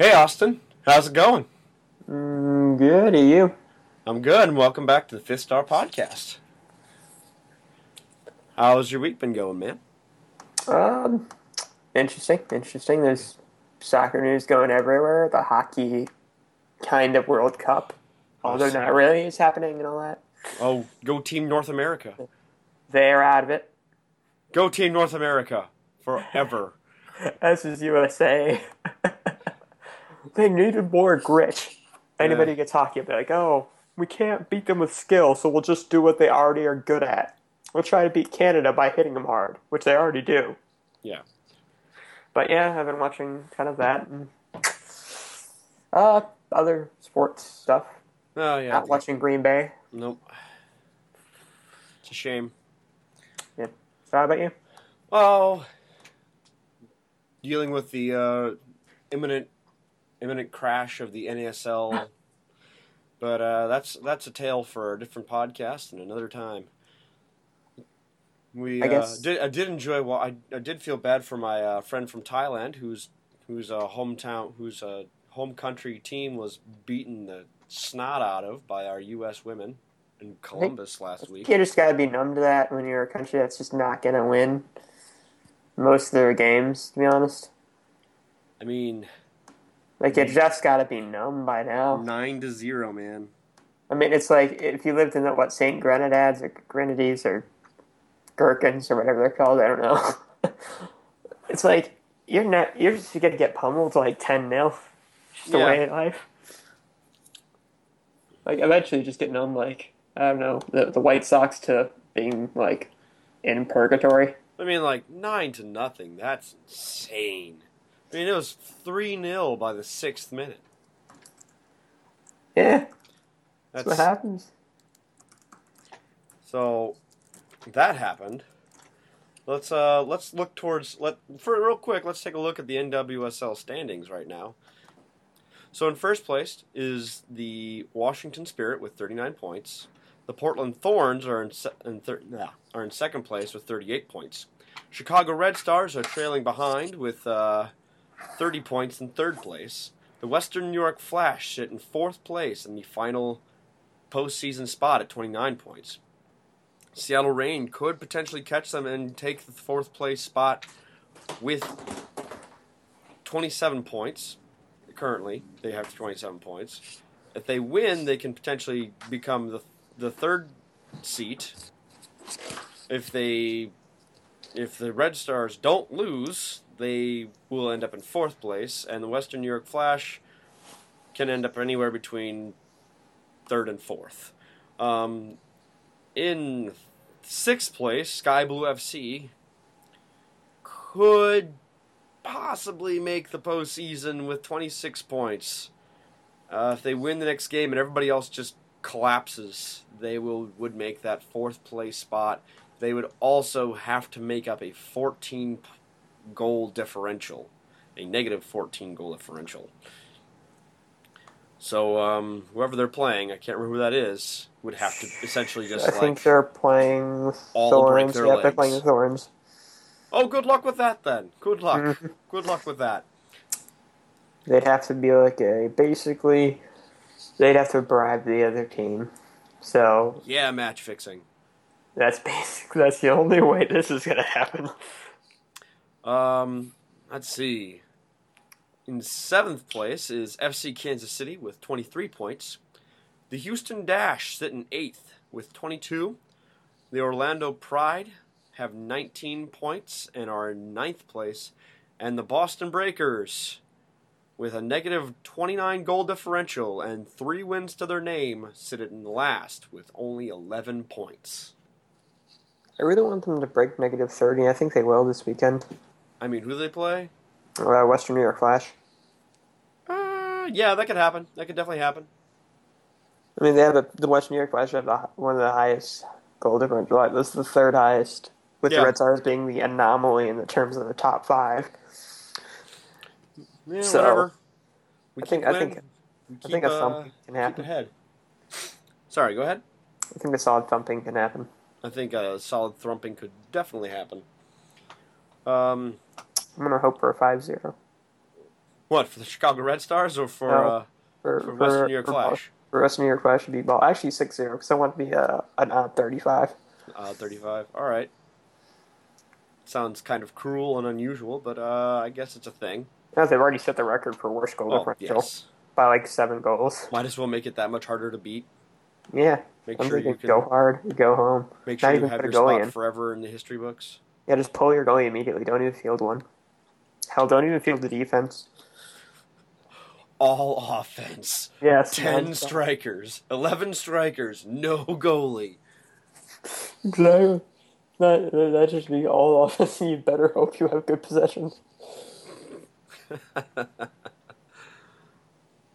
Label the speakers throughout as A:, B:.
A: Hey, Austin. How's it going?
B: Mm, good. Are you?
A: I'm good, and welcome back to the Fifth Star Podcast. How's your week been going, man?
B: Um, interesting. Interesting. There's soccer news going everywhere. The hockey kind of World Cup, although
A: Awesome.
B: not really, is happening and all that.
A: Oh, go Team North America.
B: They're out of it.
A: Go Team North America forever.
B: This is USA. they needed more grit. Anybody
A: Yeah.
B: gets hockey, they're like, oh, we can't beat them with skill, so we'll just do what they already are good at. We'll try to beat Canada by hitting them hard, which they already do.
A: Yeah.
B: But yeah, I've been watching kind of that and uh, other sports stuff.
A: Oh, yeah.
B: Not watching Green Bay.
A: Nope. It's a shame. Yeah.
B: So how about you?
A: Well, dealing with the uh, imminent imminent crash of the NASL, but uh, that's that's a tale for a different podcast and another time. We
B: I
A: uh, did I did enjoy. Well, I, I did feel bad for my uh, friend from Thailand whose whose uh, hometown whose home country team was beaten the snot out of by our U.S. women in Columbus last week.
B: You just gotta be numb to that when you're a country that's just not gonna win most of their games. To be honest,
A: I mean,
B: like you just gotta be numb by now.
A: nine to zero, man.
B: I mean, it's like if you lived in the what Saint Grenadines or Grenadines or Gherkins or whatever they're called. I don't know. it's like you're not. You're just gonna get pummeled to like ten 0 Just the
A: Yeah.
B: way of life. Like eventually, just get numb. Like I don't know the the White Sox to being like in purgatory.
A: I mean, like nine to nothing. That's insane. I mean, it was three 0 by the sixth minute.
B: Yeah,
A: That's
B: that's what happens.
A: so. That happened. Let's uh let's look towards let for real quick. Let's take a look at the NWSL standings right now. So in first place is the Washington Spirit with 39 points. The Portland Thorns are in, se- in thir- nah, are in second place with 38 points. Chicago Red Stars are trailing behind with uh, 30 points in third place. The Western New York Flash sit in fourth place in the final postseason spot at 29 points. Seattle Reign could potentially catch them and take the fourth place spot with 27 points. Currently, they have 27 points. If they win, they can potentially become the the third seat. If they if the Red Stars don't lose, they will end up in fourth place, and the Western New York Flash can end up anywhere between third and fourth. Um, in sixth place, Sky Blue FC could possibly make the postseason with 26 points. Uh, if they win the next game and everybody else just collapses, they will would make that fourth place spot. They would also have to make up a 14 p- goal differential, a negative 14 goal differential. So um, whoever they're playing, I can't remember who that is, would have to essentially just
B: I
A: like
B: think they're playing Thorns. Yeah, they're
A: legs.
B: playing with Thorns.
A: Oh, good luck with that then. Good luck.
B: Mhm.
A: Good luck with that.
B: They'd have to be like a basically. They'd have to bribe the other team. So
A: Yeah, match fixing.
B: that's basically that's the only way this is gonna happen.
A: Um, let's see. In seventh place is FC Kansas City with 23 points. The Houston Dash sit in eighth with 22. The Orlando Pride have 19 points and are in ninth place. And the Boston Breakers, with a negative 29 goal differential and three wins to their name, sit in last with only 11 points.
B: I really want them to break negative thirty. I think they will this weekend.
A: I mean, who do they play?
B: Uh, Western New York Flash.
A: Uh, yeah, that could happen. That could definitely happen.
B: I mean, they have a, the Western New York Flash have the, one of the highest goal differential. Like, this is the third highest, with
A: Yeah.
B: the Red Stars being the anomaly in the terms of the top five.
A: Yeah,
B: So,
A: whatever. We
B: I think- I think-
A: We
B: I think a
A: uh,
B: thumping can
A: keep
B: happen.
A: ahead. Sorry, go ahead.
B: I think a solid thumping can happen.
A: I think a solid thumping could definitely happen. Um,
B: I'm gonna hope for a 5-0.
A: What for the Chicago Red Stars or for
B: No.
A: uh,
B: For,
A: for Western New York
B: for-
A: Flash?
B: For Western New York Flash should be ball. Actually, 6 0, because I want to be uh, an odd 35.
A: Uh, 35. All right. Sounds kind of cruel and unusual, but uh, I guess it's a thing.
B: Yeah, they've already set the record for worst goal
A: Oh,
B: differential
A: yes.
B: by like seven goals.
A: Might as well make it that much harder to beat.
B: Yeah.
A: Make sure you can
B: go hard, go home.
A: make
B: not
A: sure you
B: even
A: have your spot
B: in.
A: forever in the history books.
B: Yeah, just pull your goalie immediately. Don't even field one. Hell, don't even field the defense.
A: All offense.
B: Yes.
A: Ten strikers. Eleven strikers. No goalie.
B: Exactly. That, that just be all offense. You better hope you have good possessions.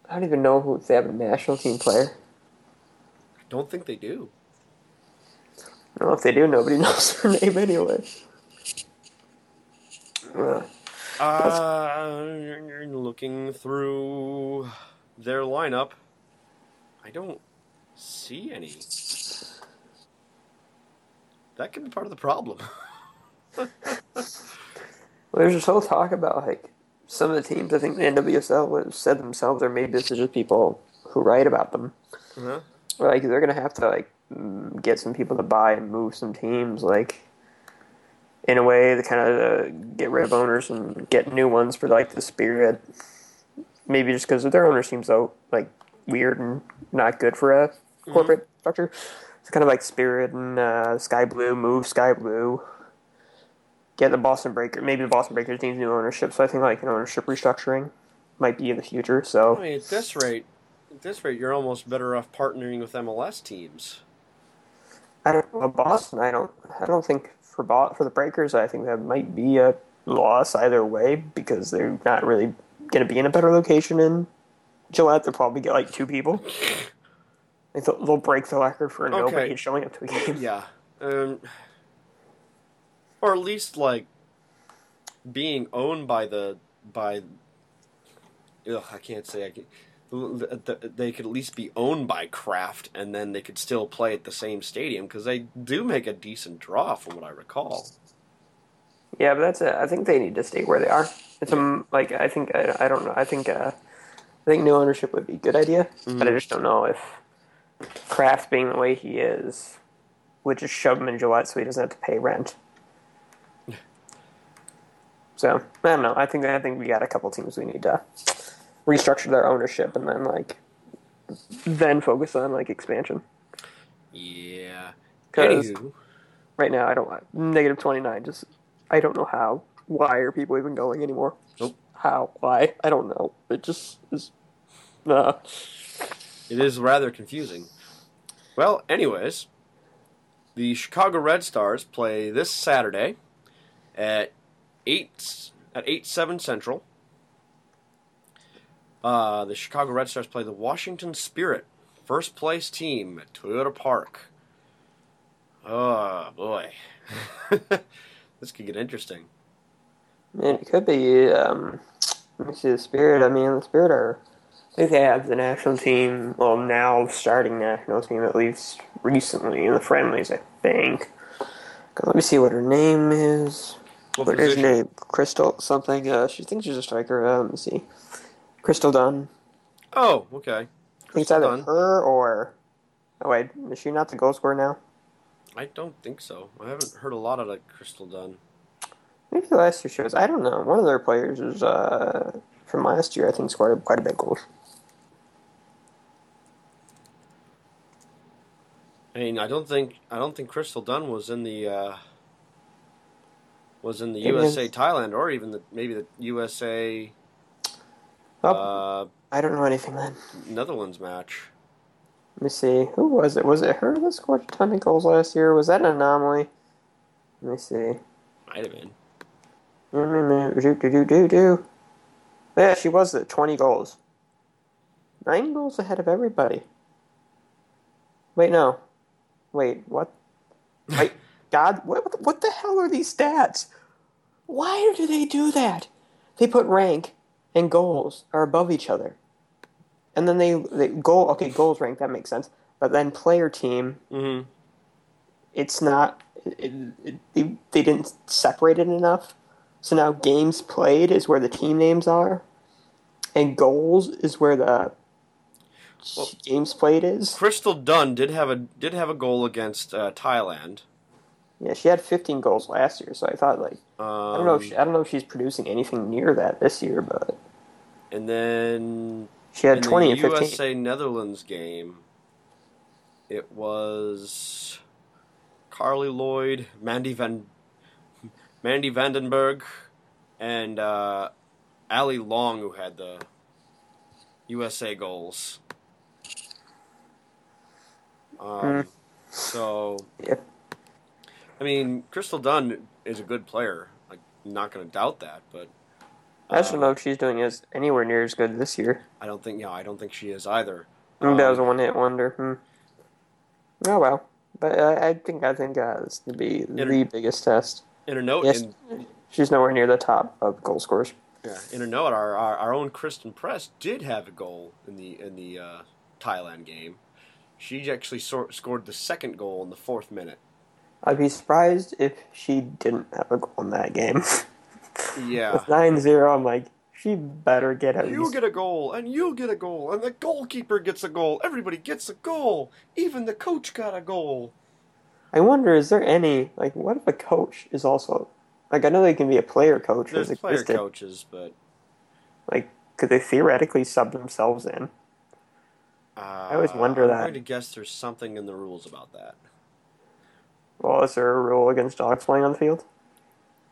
B: I don't even know who if they have a national team player.
A: I Don't think they do.
B: Know if they do. Nobody knows their name anyway. Uh,
A: Uh, looking through their lineup, I don't see any. That could be part of the problem.
B: Well, there's this whole talk about like some of the teams. I think the NWSL said themselves, or maybe this is just people who write about them.
A: Uh-huh.
B: Like they're gonna have to like mm, get some people to buy and move some teams, like in a way to kind of uh, get rid of owners and get new ones for like the Spirit. Maybe just because their owner seems so like weird and not good for a corporate structure. It's kind of like Spirit and uh, Sky Blue move Sky Blue. Get the Boston Breaker. Maybe the Boston Breakers needs new ownership, so I think like an ownership restructuring might be in the future. So I
A: mean, at this rate, at this rate, you're almost better off partnering with MLS teams.
B: I don't. Well, Boston. I don't. I don't think for Bo- for the Breakers. I think that might be a loss either way because they're not really going to be in a better location in Gillette. They'll probably get like two people. They'll, they'll break the record for nobody
A: Okay.
B: showing up to a game.
A: Yeah. Um, or at least like being owned by the by. Ugh, I can't say I can. They could at least be owned by Kraft, and then they could still play at the same stadium because they do make a decent draw, from what I recall.
B: Yeah, but that's it. I think they need to stay where they are. It's um like I think I, I don't know. I think uh, I think new ownership would be a good idea, but I just don't know if Kraft being the way he is would just shove him in Gillette so he doesn't have to pay rent. So I don't know. I think I think we got a couple teams we need to restructure their ownership and then like then focus on like expansion.
A: Yeah.
B: 'Cause-
A: Anywho,
B: Right now, I don't negative twenty nine. Just I don't know how. Why are people even going anymore?
A: Nope.
B: How? Why? I don't know. It just is. Nah.
A: It is rather confusing. Well, anyways, the Chicago Red Stars play this Saturday at eight at eight seven Central. Uh, the Chicago Red Stars play the Washington Spirit, first place team at Toyota Park. Oh boy, this could get interesting.
B: Man, it could be. Um, let me see the Spirit. I mean, the Spirit are. I think they have the national team. Well, now starting national team at least recently in the friendlies. I think. Let me see what her name is.
A: What
B: What is her name? Crystal something. Uh, she thinks she's a striker. Uh, let me see. Crystal Dunn.
A: Oh, okay.
B: I think it's
A: Crystal
B: either
A: Dunn.
B: her or. Oh wait, is she not the goal scorer now?
A: I don't think so. I haven't heard a lot of like Crystal Dunn.
B: Maybe the last year shows. I don't know. One of their players is uh, from last year. I think scored quite a bit of goals.
A: I mean, I don't think I don't think Crystal Dunn was in the uh, was in the
B: It
A: USA Thailand or even the maybe the USA
B: Oh,
A: uh,
B: I don't know anything then.
A: Netherlands match.
B: Let me see. Who was it? Was it her that scored a ton of goals last year? Was that an anomaly? Let me see.
A: Might have been. Mm, mm, mm.
B: Do do do do do. Yeah, she was at twenty goals. Nine goals ahead of everybody. Wait, no. Wait, what? Wait, God, what, what the hell are these stats? Why do they do that? They put rank and goals are above each other. And then they, they goal okay, goals rank, that makes sense. But then player team,
A: Mm-hmm.
B: it's not it, it, they, they didn't separate it enough. So now games played is where the team names are. And goals is where the
A: Well-
B: games played is.
A: Crystal Dunn did have a did have a goal against uh, Thailand.
B: Yeah, she had 15 goals last year, so I thought like
A: Um,
B: I don't know if she, I don't know if she's producing anything near that this year, but
A: and then
B: she had
A: in
B: 20
A: the
B: and 15.
A: USA Netherlands game, it was Carli Lloyd, Mandy Van Mandy Vandenberg, and uh, Allie Long who had the USA goals. Um,
B: Hmm.
A: So,
B: Yeah.
A: I mean, Crystal Dunn is a good player. I'm not going to doubt that, but
B: I just don't know if she's doing as anywhere near as good this year.
A: I don't think. Yeah, I don't think she is either.
B: Think that was a
A: Um,
B: one hit wonder. Hmm. Oh well, but uh, I think I think uh, this would be the biggest test.
A: in a note,
B: Yes,
A: in,
B: she's nowhere near the top of goal scorers.
A: Yeah, in a note, our, our, our own Christen Press did have a goal in the in the uh, Thailand game. She actually sor- scored the second goal in the fourth minute.
B: I'd be surprised if she didn't have a goal in that game.
A: Yeah,
B: With 9-0, I'm like, she better get at
A: you
B: least.
A: get a goal, and you get a goal, and the goalkeeper gets a goal. Everybody gets a goal. Even the coach got a goal.
B: I wonder, is there any like, what if a coach is also like? I know they can be a player coach.
A: There's player
B: existed.
A: coaches, but
B: Like, could they theoretically sub themselves in?
A: uh, I
B: always wonder that
A: I'm
B: that.
A: going to guess there's something in the rules about that.
B: Well, is there a rule against dogs playing on the field?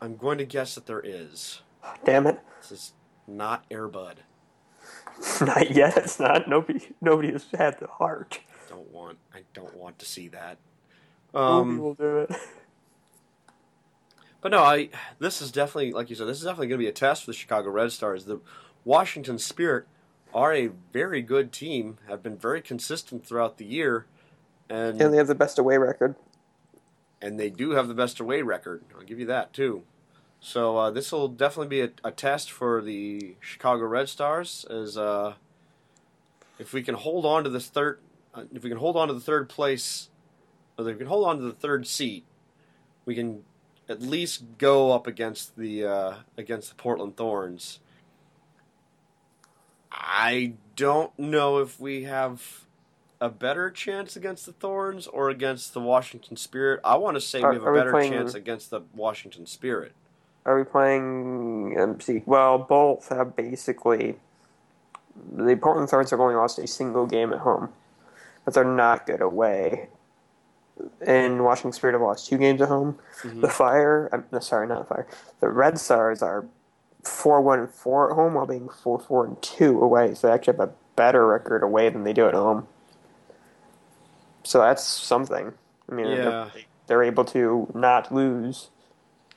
A: I'm going to guess that there is.
B: Damn it!
A: This is not Air Bud.
B: Not yet. It's not. Nobody. Nobody has had the heart.
A: Don't want. I don't want to see that. Um,
B: will do it.
A: But no, I this is definitely like you said, this is definitely going to be a test for the Chicago Red Stars. The Washington Spirit are a very good team, have been very consistent throughout the year, and
B: And they have the best away record.
A: and they do have the best away record. I'll give you that too. So uh, this will definitely be a, a test for the Chicago Red Stars. As uh, if we can hold on to this third, uh, if we can hold on to the third place, or if we can hold on to the third seat, we can at least go up against the uh, against the Portland Thorns. I don't know if we have a better chance against the Thorns or against the Washington Spirit. I want to say
B: Are-
A: we have a better chance against the Washington Spirit.
B: Are we playing? See, well, both have basically. The Portland Thorns have only lost a single game at home, but they're not good away. And Washington Spirit have lost two games at home.
A: Mhm.
B: The Fire, I'm no, sorry, not the Fire. The Red Stars are four one and four at home, while being four four and two away. So they actually have a better record away than they do at home. So that's something. I mean,
A: Yeah.
B: they're, they're able to not lose.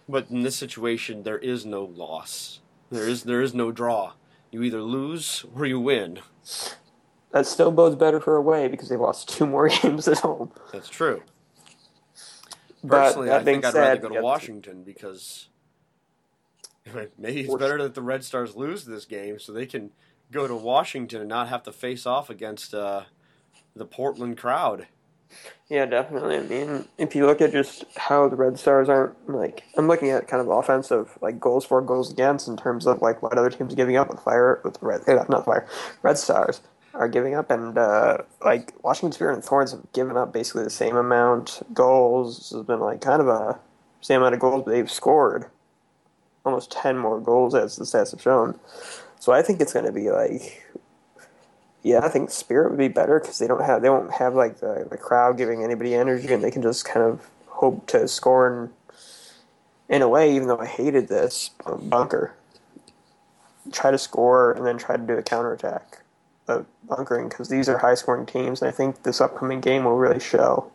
A: But in this situation, there is no loss. There is there is no draw. You either lose or you win.
B: That still bodes better for away because they've lost two more games at home.
A: That's true. Personally, I think I'd
B: said,
A: rather go to
B: yeah,
A: Washington because maybe it's better that the Red Stars lose this game so they can go to Washington and not have to face off against uh, the Portland crowd.
B: Yeah, definitely. I mean, if you look at just how the Red Stars aren't like, I'm looking at kind of offensive like goals for, goals against in terms of like what other teams are giving up with Fire with Red, eh, not Fire, Red Stars are giving up, and uh, like Washington Spirit and Thorns have given up basically the same amount goals. This has been like kind of a same amount of goals, but they've scored almost ten more goals as the stats have shown. So I think it's going to be like yeah, I think Spirit would be better because they don't have they won't have like the, the crowd giving anybody energy, and they can just kind of hope to score in, in a way. Even though I hated this um, bunker, try to score and then try to do a counterattack, of bunkering because these are high scoring teams, and I think this upcoming game will really show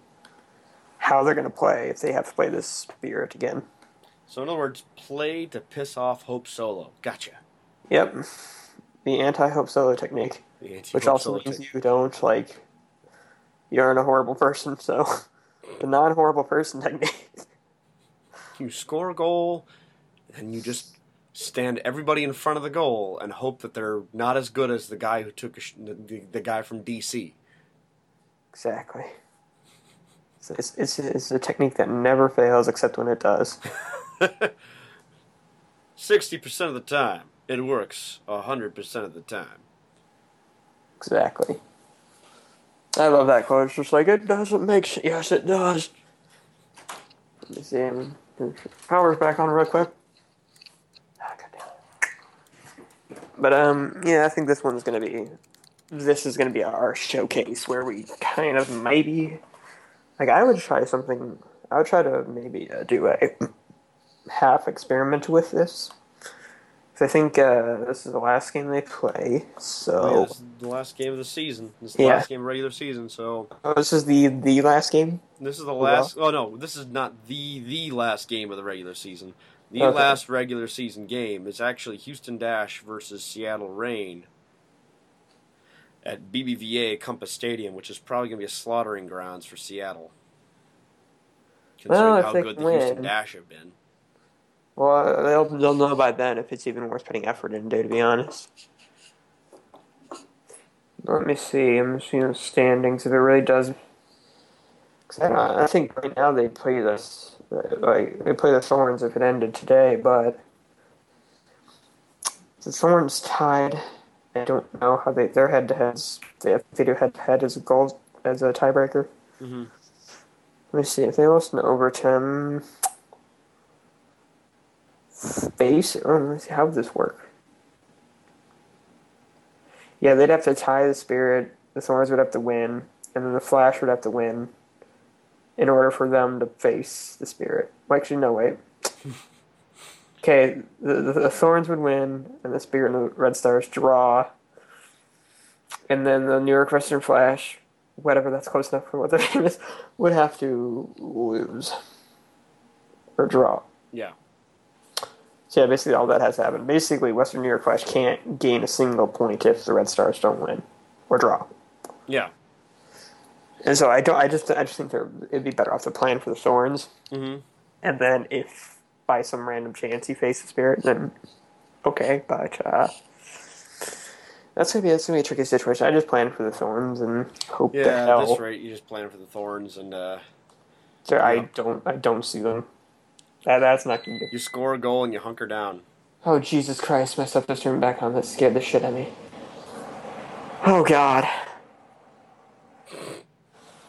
B: how they're going to play if they have to play this Spirit again.
A: So in other words, play to piss off Hope Solo. Gotcha.
B: Yep, the anti Hope Solo technique. Which also means you don't like you aren't a horrible person. So the non-horrible person technique.
A: you score a goal, and you just stand everybody in front of the goal and hope that they're not as good as the guy who took a sh- the, the, guy from DC.
B: exactly. So it's, it's it's a technique that never fails except when it does.
A: Sixty percent of the time, It works hundred percent of the time.
B: Exactly. I love that quote. It's just like it doesn't make sense. Yes, it does. Let me see. um, Power's back on real quick. Ah. But um, yeah, I think this one's gonna be. This is gonna be our showcase where we kind of maybe, like, I would try something. I would try to maybe uh, do a half experiment with this. I think uh, this is the last game they play, so.
A: Oh, yeah, this is the last game of the season. This is the
B: Yeah.
A: last game of regular season. So
B: Oh, this is the the last game.
A: this is the
B: well.
A: last. Oh no, this is not the the last game of the regular season. The
B: Okay.
A: last regular season game is actually Houston Dash versus Seattle Reign at BBVA Compass Stadium, which is probably going to be a slaughtering grounds for Seattle. Considering
B: Well,
A: how good the
B: win.
A: Houston Dash have been.
B: Well, they'll they'll know by then if it's even worth putting effort into. To be honest. Let me see. I'm just seeing the standings. If it really does, 'cause I, I think right now they play this like they play the Thorns if it ended today, but the Thorns tied. I don't know how they their head to heads. They have they do head to head as a goal as a tiebreaker.
A: hmm
B: Let me see if they lost in overtime. Me see. How would this work? Yeah, they'd have to tie the Spirit. The Thorns would have to win, and then the Flash would have to win, in order for them to face the Spirit. Well, actually, no, wait. Okay, the, the, the Thorns would win, and the Spirit and the Red Stars draw, and then the New York Western Flash, whatever that's close enough for what their name is, would have to lose or draw.
A: Yeah.
B: So yeah, basically all that has to happen. Basically, Western New York Flash can't gain a single point if the Red Stars don't win or draw.
A: Yeah.
B: And so I don't. I just. I just think they're, it'd be better off to plan for the Thorns,
A: hmm
B: and then if by some random chance you face the Spirit, then okay. But uh, that's gonna be that's gonna be a tricky situation. I just plan for the Thorns and hope
A: Yeah,
B: the
A: at
B: hell
A: you just plan for the Thorns, and uh,
B: that I don't. I don't see them. That, that's not gonna
A: you score a goal and you hunker down.
B: Oh Jesus Christ! My stuff just turned back on. That scared the shit out of me. Oh God.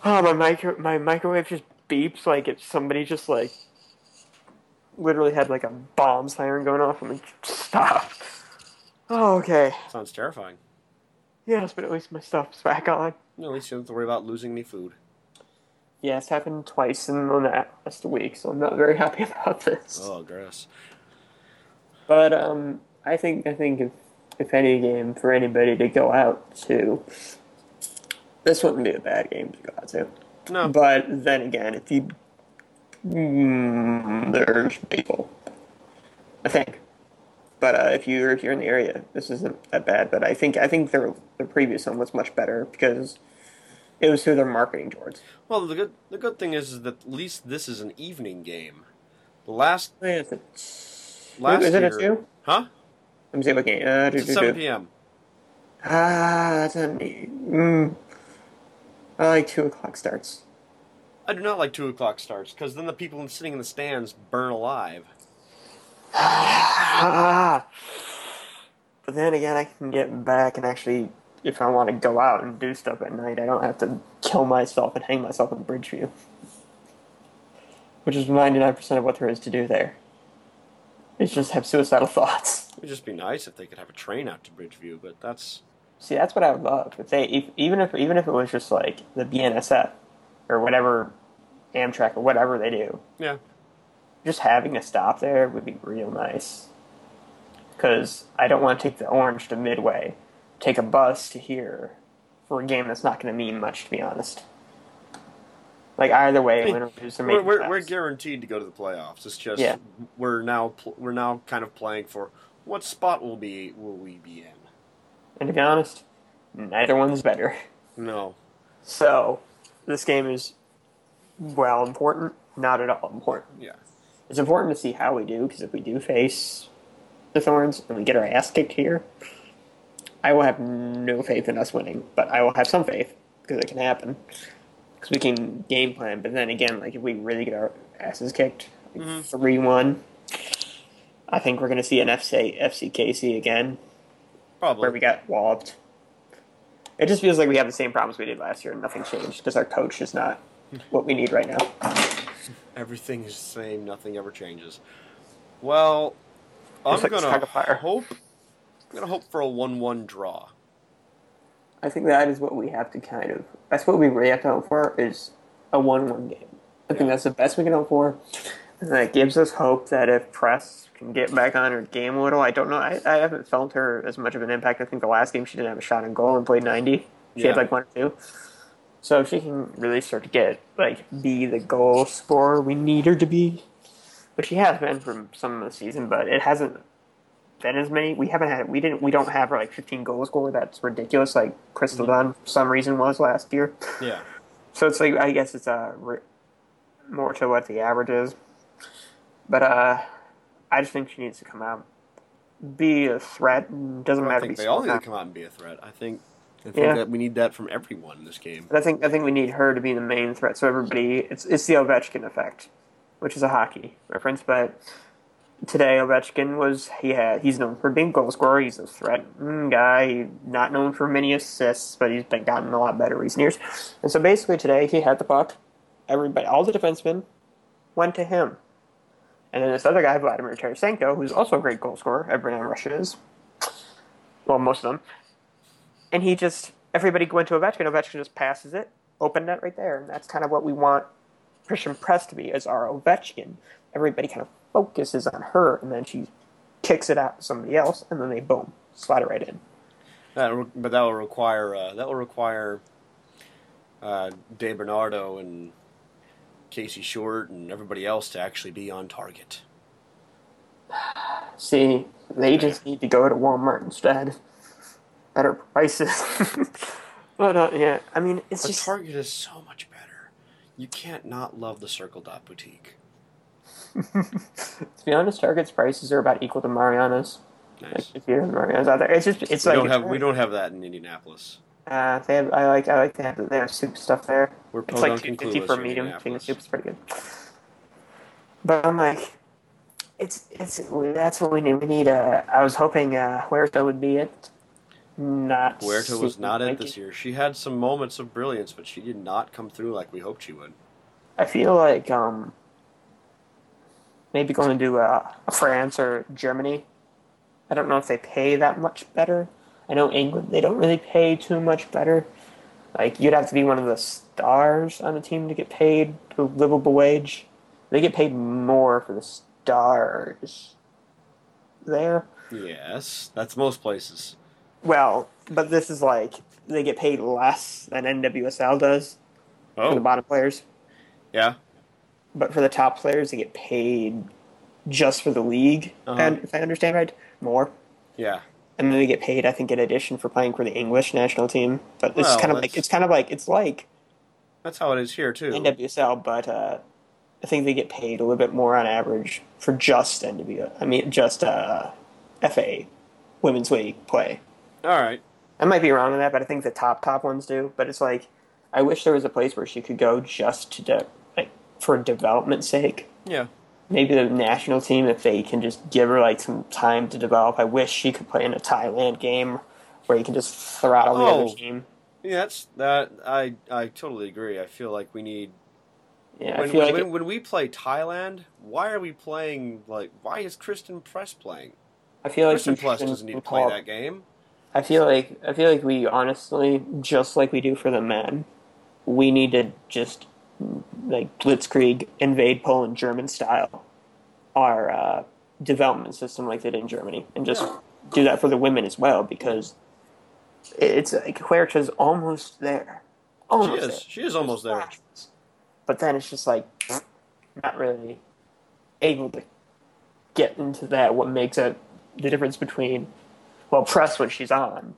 B: Oh my micro my microwave just beeps like if somebody just like literally had like a bomb siren going off. I'm like, stop. Oh, okay.
A: Sounds terrifying.
B: Yes, but at least my stuff's back on.
A: At least you don't have to worry about losing any food.
B: Yeah, it's happened twice in the last week, so I'm not very happy about this.
A: Oh, gross.
B: But um, I think I think if if any game for anybody to go out to, this wouldn't be a bad game to go out to.
A: No.
B: But then again, if you mm, there's people, I think. But uh, if you're if you're in the area, this isn't that bad. But I think I think their the previous one was much better because it was who they're marketing towards.
A: Well, the good the good thing is, is that at least this is an evening game. The last
B: yeah, it's a-
A: last
B: is it
A: year,
B: a two?
A: huh?
B: Let me see what game. Uh,
A: It's
B: do,
A: at seven
B: do.
A: p.m.
B: Ah, that's a mm, I like two o'clock starts.
A: I do not like two o'clock starts because then the people sitting in the stands burn alive.
B: Ah. but then again, I can get back and actually, if I want to go out and do stuff at night, I don't have to kill myself and hang myself in Bridgeview. Which is 99% of what there is to do there. It's just have suicidal thoughts.
A: It would just be nice if they could have a train out to Bridgeview, but that's
B: See, that's what I would love. If they, if, even if even if it was just like the BNSF or whatever, Amtrak or whatever they do,
A: yeah.
B: just having a stop there would be real nice. Because I don't want to take the orange to Midway, take a bus to here for a game that's not going to mean much, to be honest. Like either way, win or lose, they're
A: We're, we're, we're guaranteed to go to the playoffs. It's just
B: Yeah.
A: we're now we're now kind of playing for what spot will be will we be in?
B: And to be honest, neither one's better.
A: No.
B: So this game is well important, not at all important.
A: Yeah.
B: It's important to see how we do because if we do face the Thorns and we get our ass kicked here, I will have no faith in us winning, but I will have some faith because it can happen. Because we can game plan, but then again, like if we really get our asses kicked,
A: Mhm.
B: three one, I think we're going to see an FC FCKC again,
A: Probably.
B: where we got walloped. It just feels like we have the same problems we did last year, and nothing changed because our coach is not what we need right now.
A: Everything is the same. Nothing ever changes. Well, I'm
B: like
A: gonna hope. I'm gonna hope for a one-one draw.
B: I think that is what we have to kind of. That's what we really have to hope for is a one-one game. I think that's the best we can hope for, and that gives us hope that if Press can get back on her game a little, I don't know. I, I haven't felt her as much of an impact. I think the last game she didn't have a shot on goal and played ninety. She
A: Yeah.
B: had like one or two. So if she can really start to get like be the goal scorer we need her to be, which she has been from some of the season, but it hasn't been as many. We haven't had we didn't we don't have like 15 goal scorer. That's ridiculous. Like Crystal Dunn for some reason was last year.
A: Yeah.
B: So it's like I guess it's uh re- more to what the average is. But uh, I just think she needs to come out, be a threat. Doesn't
A: I
B: matter.
A: think
B: if
A: they all need to come out and be a threat. I think. I think
B: Yeah.
A: that we need that from everyone in this game.
B: But I think I think we need her to be the main threat. So everybody, it's it's the Ovechkin effect, which is a hockey reference. But today Ovechkin was he had he's known for being goal scorer. He's a threat mm, guy, not known for many assists, but he's been gotten a lot better recent years. And so basically today he had the puck. Everybody, all the defensemen, went to him. And then this other guy, Vladimir Tarasenko, who's also a great goal scorer, everyone in Russia is. Well, most of them and he just everybody went to Ovechkin. Ovechkin just passes it, open net right there, and that's kind of what we want Christen Press to be as our Ovechkin. Everybody kind of focuses on her, and then she kicks it out to somebody else, and then they boom slide it right in.
A: That, but that will require uh, that will require uh, DiBernardo and Casey Short and everybody else to actually be on target.
B: See, they just need to go to Walmart instead. Better prices. but uh, yeah, I mean, it's
A: But
B: just
A: Target is so much better. You can't not love the Circle Dot Boutique.
B: To be honest, Target's prices are about equal to Mariano's. Like, if you're Mariano's out there, it's just it's
A: We
B: like
A: don't have we don't have that in Indianapolis.
B: Uh, they have, I like I like to have their soup stuff there.
A: We're
B: It's like two fifty for
A: in
B: medium. Chicken
A: soup.
B: soup's pretty good. But I'm like, it's it's that's what we need. We need. Uh, I was hoping uh, Huerta would be it. Not
A: Huerta was not it this year. She had some moments of brilliance, but she did not come through like we hoped she would.
B: I feel like um maybe going to uh, France or Germany. I don't know if they pay that much better. I know England they don't really pay too much better. Like you'd have to be one of the stars on the team to get paid a livable wage. They get paid more for the stars there.
A: Yes, that's most places.
B: Well, but this is like they get paid less than NWSL does for the
A: Oh,
B: bottom players.
A: yeah.
B: But for the top players, they get paid just for the league,
A: Uh-huh.
B: and if I understand right, more.
A: Yeah.
B: And then they get paid, I think, in addition for playing for the English national team. But it's
A: Well,
B: kind of like it's kind of like it's like
A: That's how it is here too.
B: NWSL, but uh, I think they get paid a little bit more on average for just NW. I mean, just uh, FA women's league play.
A: All right.
B: I might be wrong on that, but I think the top top ones do. But it's like I wish there was a place where she could go just to for development's sake.
A: Yeah.
B: maybe the national team if they can just give her like some time to develop. I wish she could play in a Thailand game where you can just throttle the
A: Oh.
B: other team.
A: Yeah, that's that. I I totally agree. I feel like we need
B: Yeah, I
A: when
B: feel
A: when,
B: like
A: when,
B: it-
A: when we play Thailand. Why are we playing like? Why is Christen Press playing?
B: I feel like Christen
A: Press doesn't need to play that game.
B: I feel like I feel like we honestly, just like we do for the men, we need to just like blitzkrieg invade Poland German style our uh, development system like they did in Germany, and just
A: Yeah.
B: do that for the women as well because it's like Huerta's almost there.
A: She
B: Almost there.
A: is. She is almost there.
B: But then it's just like not really able to get into that. What makes it the difference between well, press when she's on,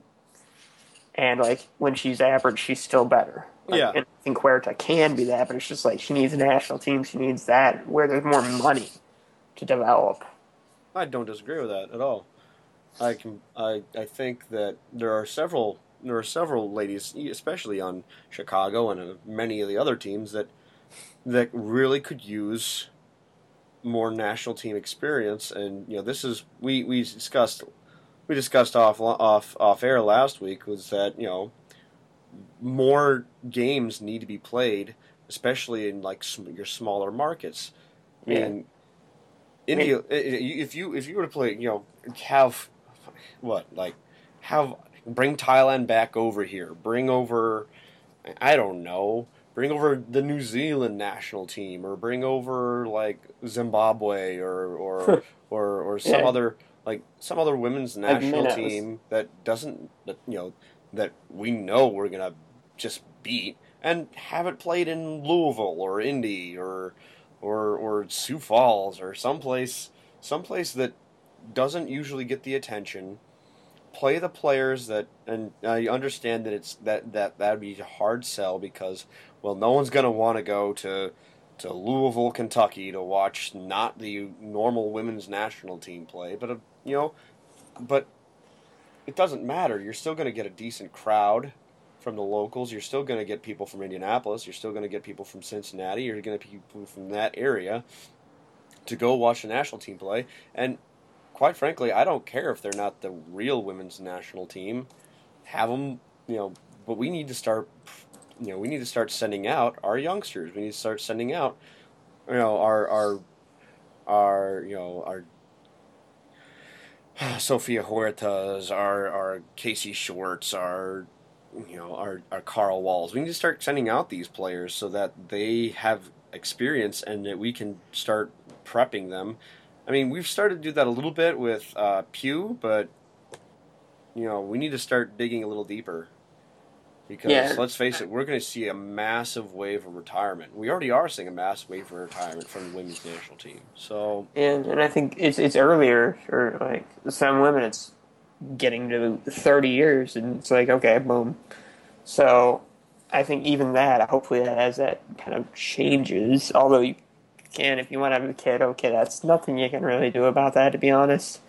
B: and like when she's average, she's still better. Like,
A: Yeah.
B: and think Huerta can be that, but it's just like she needs a national team. She needs that where there's more money to develop.
A: I don't disagree with that at all. I can. I I think that there are several. There are several ladies, especially on Chicago and uh, many of the other teams that that really could use more national team experience, and you know this is we we discussed we discussed off off off air last week was that you know more games need to be played, especially in like your smaller markets. I mean, yeah. India, if you if you were to play, you know, have what like have bring Thailand back over here, bring over, I don't know, bring over the New Zealand national team, or bring over like Zimbabwe or or or, or some yeah. other like some other women's national team that doesn't that you know that we know we're gonna just beat and have it played in Louisville or Indy or or or Sioux Falls or someplace someplace that doesn't usually get the attention. Play the players that, and I understand that it's that that that'd be a hard sell because well, no one's gonna want to go to to Louisville, Kentucky to watch not the normal women's national team play, but a, uh, you know, but it doesn't matter. You're still going to get a decent crowd from the locals. You're still going to get people from Indianapolis. You're still going to get people from Cincinnati. You're going to get people from that area to go watch the national team play. And quite frankly, I don't care if they're not the real women's national team. Have them, you know. But we need to start, you know, we need to start sending out our youngsters. We need to start sending out, you know, our our our you know our Sofia Huertas, our our Casey Shorts, our you know our, our Carl Walls. We need to start sending out these players so that they have experience and that we can start prepping them. I mean, we've started to do that a little bit with uh, Pugh, but you know we need to start digging a little deeper because yeah. let's face it, we're going to see a massive wave of retirement. We already are seeing a massive wave of retirement from the women's national team. So
B: and and I think it's it's earlier for like some women. It's getting to 30 years, and it's like, okay, boom. So I think even that, hopefully, that as that kind of changes, although you can, if you want to have a kid, okay, that's nothing you can really do about that, to be honest.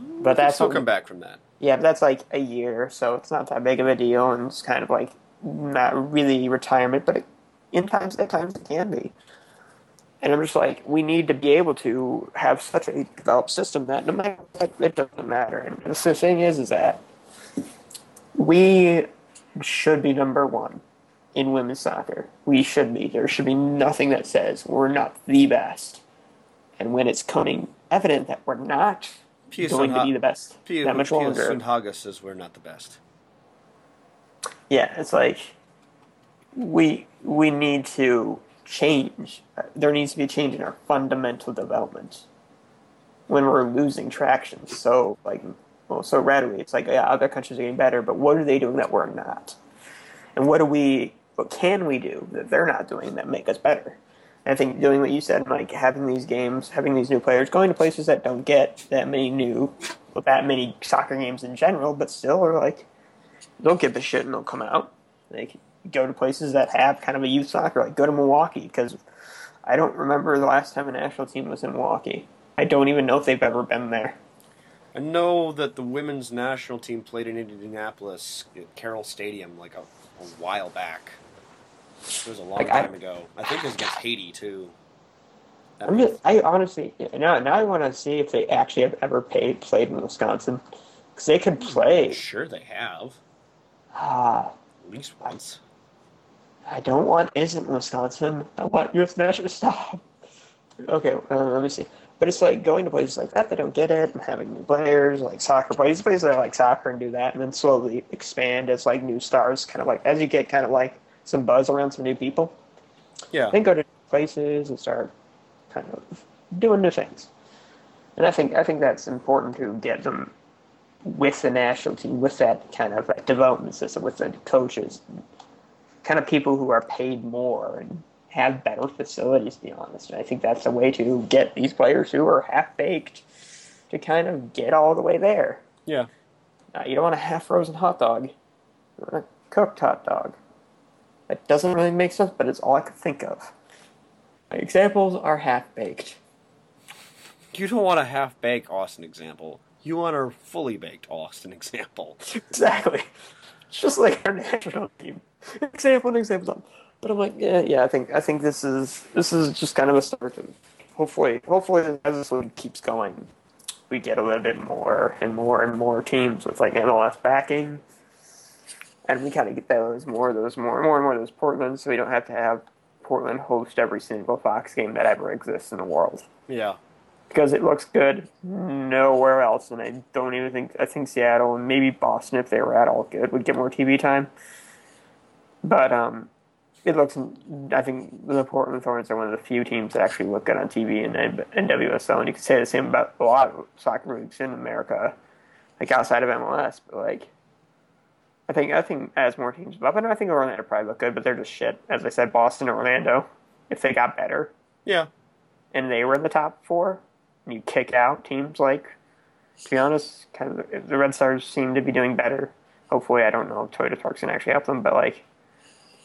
A: Mm, but that's still come back from that.
B: Yeah, that's like a year, so it's not that big of a deal, and it's kind of like not really retirement, but it, in times at times it can be. And I'm just like, we need to be able to have such a developed system that no matter what, it doesn't matter. And the thing is, is that we should be number one in women's soccer. We should be. There should be nothing that says we're not the best. And when it's coming evident that we're not Pia going to be the best Pia, that much Pia longer.
A: Sundhage says we're not the best.
B: Yeah, it's like we we need to change. There needs to be a change in our fundamental development when we're losing traction. So like, well, so readily, it's like yeah, other countries are getting better, but what are they doing that we're not? And what do we? What can we do that they're not doing that make us better? I think doing what you said, like having these games, having these new players, going to places that don't get that many new, that many soccer games in general, but still are like, they'll get the shit and they'll come out. Like go to places that have kind of a youth soccer, like go to Milwaukee because I don't remember the last time a national team was in Milwaukee. I don't even know if they've ever been there.
A: I know that the women's national team played in Indianapolis at Carroll Stadium like a, a while back. It was a long like time I, ago. I think it was against Haiti too.
B: I'm just, I honestly now now I want to see if they actually have ever paid, played in Wisconsin because they could play.
A: Sure, they have.
B: Ah,
A: at least once.
B: I don't want isn't Wisconsin. I want U.S. national stop. Okay, uh, let me see. But it's like going to places like that, they don't get it, and having new players, like soccer players, places that like soccer and do that, and then slowly expand as like new stars, kind of like as you get kind of like some buzz around some new people.
A: Yeah.
B: Then go to places and start kind of doing new things. And I think I think that's important to get them with the national team, with that kind of like development system, with the coaches, kind of people who are paid more and have better facilities, to be honest. And I think that's a way to get these players who are half baked to kind of get all the way there.
A: Yeah.
B: Uh, you don't want a half frozen hot dog. You want a cooked hot dog. That doesn't really make sense, but it's all I could think of. My examples are half baked.
A: You don't want a half baked Austin example. You want a fully baked Austin example.
B: exactly. It's just like our national team. example and example. But I'm like, yeah, yeah. I think I think this is this is just kind of a start to hopefully, hopefully as this league keeps going, we get a little bit more and more and more teams with like MLS backing, and we kind of get those more, those more, more and more of those Portland, so we don't have to have Portland host every single Fox game that ever exists in the world
A: Yeah.
B: because it looks good nowhere else, and I don't even think I think Seattle and maybe Boston, if they were at all good, would get more TV time. But um, it looks. I think the Portland Thorns are one of the few teams that actually look good on TV in NWSL, and you could say the same about a lot of soccer leagues in America, like outside of MLS. But like, I think I think as more teams up, and I think Orlando probably look good, but they're just shit. As I said, Boston, Orlando, if they got better,
A: Yeah.
B: and they were in the top four, and you kick out teams like, to be honest, kind of the Red Stars seem to be doing better. Hopefully, I don't know if Toyota Park's can actually help them, but like,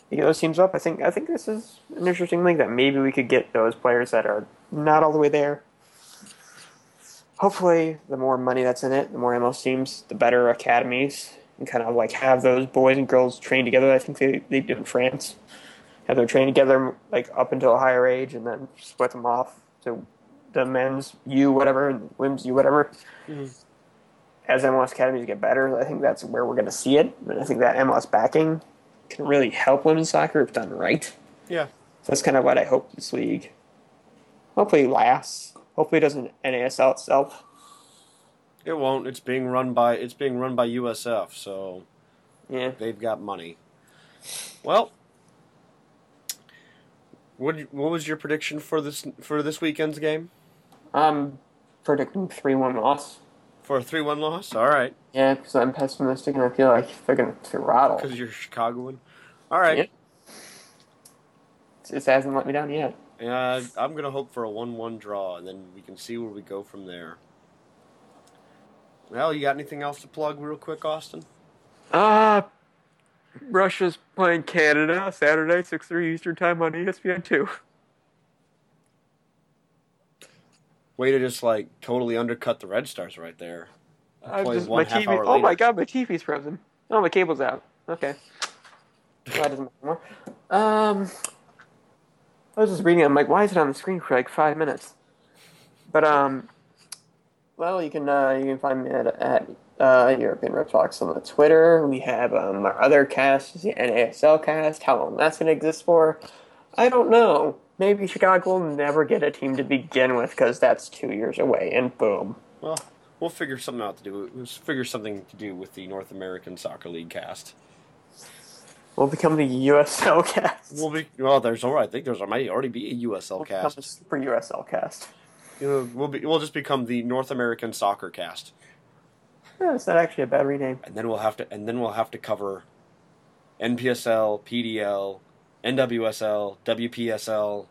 B: you get those teams up. I think I think this is an interesting league that maybe we could get those players that are not all the way there. Hopefully, the more money that's in it, the more MLS teams, the better academies, and kind of like have those boys and girls train together. I think they they do in France have them train together like up until a higher age and then split them off to the men's U whatever and women's U whatever.
A: Mhm.
B: As MLS academies get better, I think that's where we're going to see it. And I think that MLS backing can really help women's soccer if done right.
A: Yeah.
B: So that's kind of what I hope this league hopefully lasts. Hopefully it doesn't NASL itself.
A: It won't. It's being run by it's being run by USF, so
B: Yeah.
A: they've got money. Well, what what was your prediction for this for this weekend's game?
B: I'm predicting 3 1 loss.
A: For a three one loss? All right,
B: Yeah, because I'm pessimistic and I feel like they're going to throttle.
A: because you're Chicagoan. All right.
B: Yeah. It hasn't let me down yet.
A: Uh, I'm gonna hope for a one-one draw, and then we can see where we go from there. Well, you got anything else to plug, real quick, Austin?
B: Uh, Russia's playing Canada Saturday, 6 3 Eastern Time on ESPN 2.
A: Way to just like totally undercut the Red Stars right there.
B: I'm just, my TV. Oh my god, my TV's frozen. Oh, my cable's out. Okay. That doesn't matter anymore. Um, I was just reading. I'm like, why is it on the screen for like five minutes? But um, well, you can uh, you can find me at, at uh, European Red Fox on the Twitter. We have um, our other cast, the NASL cast. How long that's going to exist for, I don't know. Maybe Chicago will never get a team to begin with because that's two years away, and boom.
A: Well, we'll figure something out to do. We'll figure something to do with the North American Soccer League cast.
B: We'll become the USL cast.
A: We'll be well. There's all right. I think there's might already be a USL
B: We'll become
A: cast.
B: a super USL cast.
A: You know, we'll be. We'll just become the North American Soccer cast,
B: Yeah, it's not actually a bad rename.
A: and then we'll have to. And then we'll have to cover NPSL, PDL, NWSL, WPSL,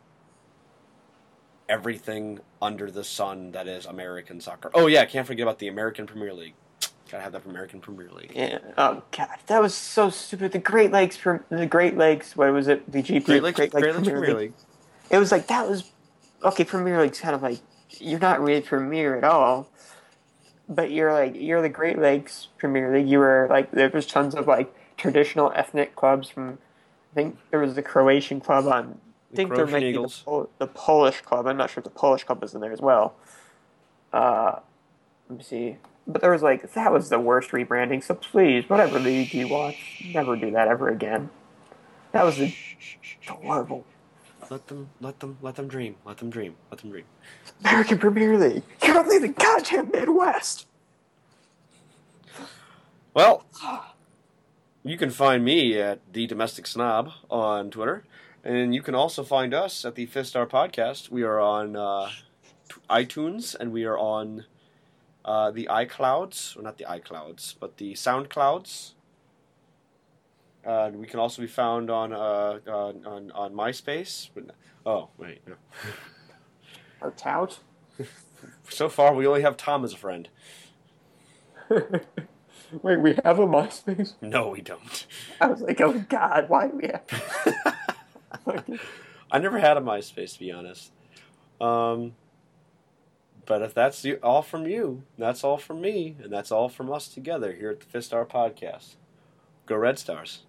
A: everything under the sun that is American soccer. Oh yeah, can't forget about the American Premier League. Gotta have that American Premier League.
B: Yeah. Oh god, that was so stupid. The Great Lakes the Great Lakes. What was it? The GP.
A: Great Lakes, Great Lakes Premier League.
B: It was like that was okay. Premier League's kind of like you're not really Premier at all, but you're like you're the Great Lakes Premier League. You were like there was tons of like traditional ethnic clubs from. I think there was the Croatian club on. I think there
A: Croatian
B: might be the,
A: Eagles.
B: Pol- the Polish club. I'm not sure if the Polish club was in there as well. Uh, let me see. But there was like that was the worst rebranding. So please, whatever league you watch, never do that ever again. That was the horrible
A: Let them, let them, let them dream. Let them dream. Let them dream.
B: American Premier League. You're only the goddamn Midwest.
A: Well, you can find me at the Domestic Snob on Twitter, and you can also find us at the Fifth Star Podcast. We are on uh, iTunes, and we are on uh, the iClouds, or not the iClouds, but the SoundClouds. Uh, we can also be found on uh, on, on on MySpace. But, oh wait, no.
B: Or tout.
A: so far we only have Tom as a friend.
B: Wait, we have a MySpace?
A: No, we don't.
B: I was like, oh god, why do we have?
A: I never had a MySpace, to be honest. Um, but if that's you, all from you, that's all from me, and that's all from us together here at the Fifth Star Podcast. Go Red Stars.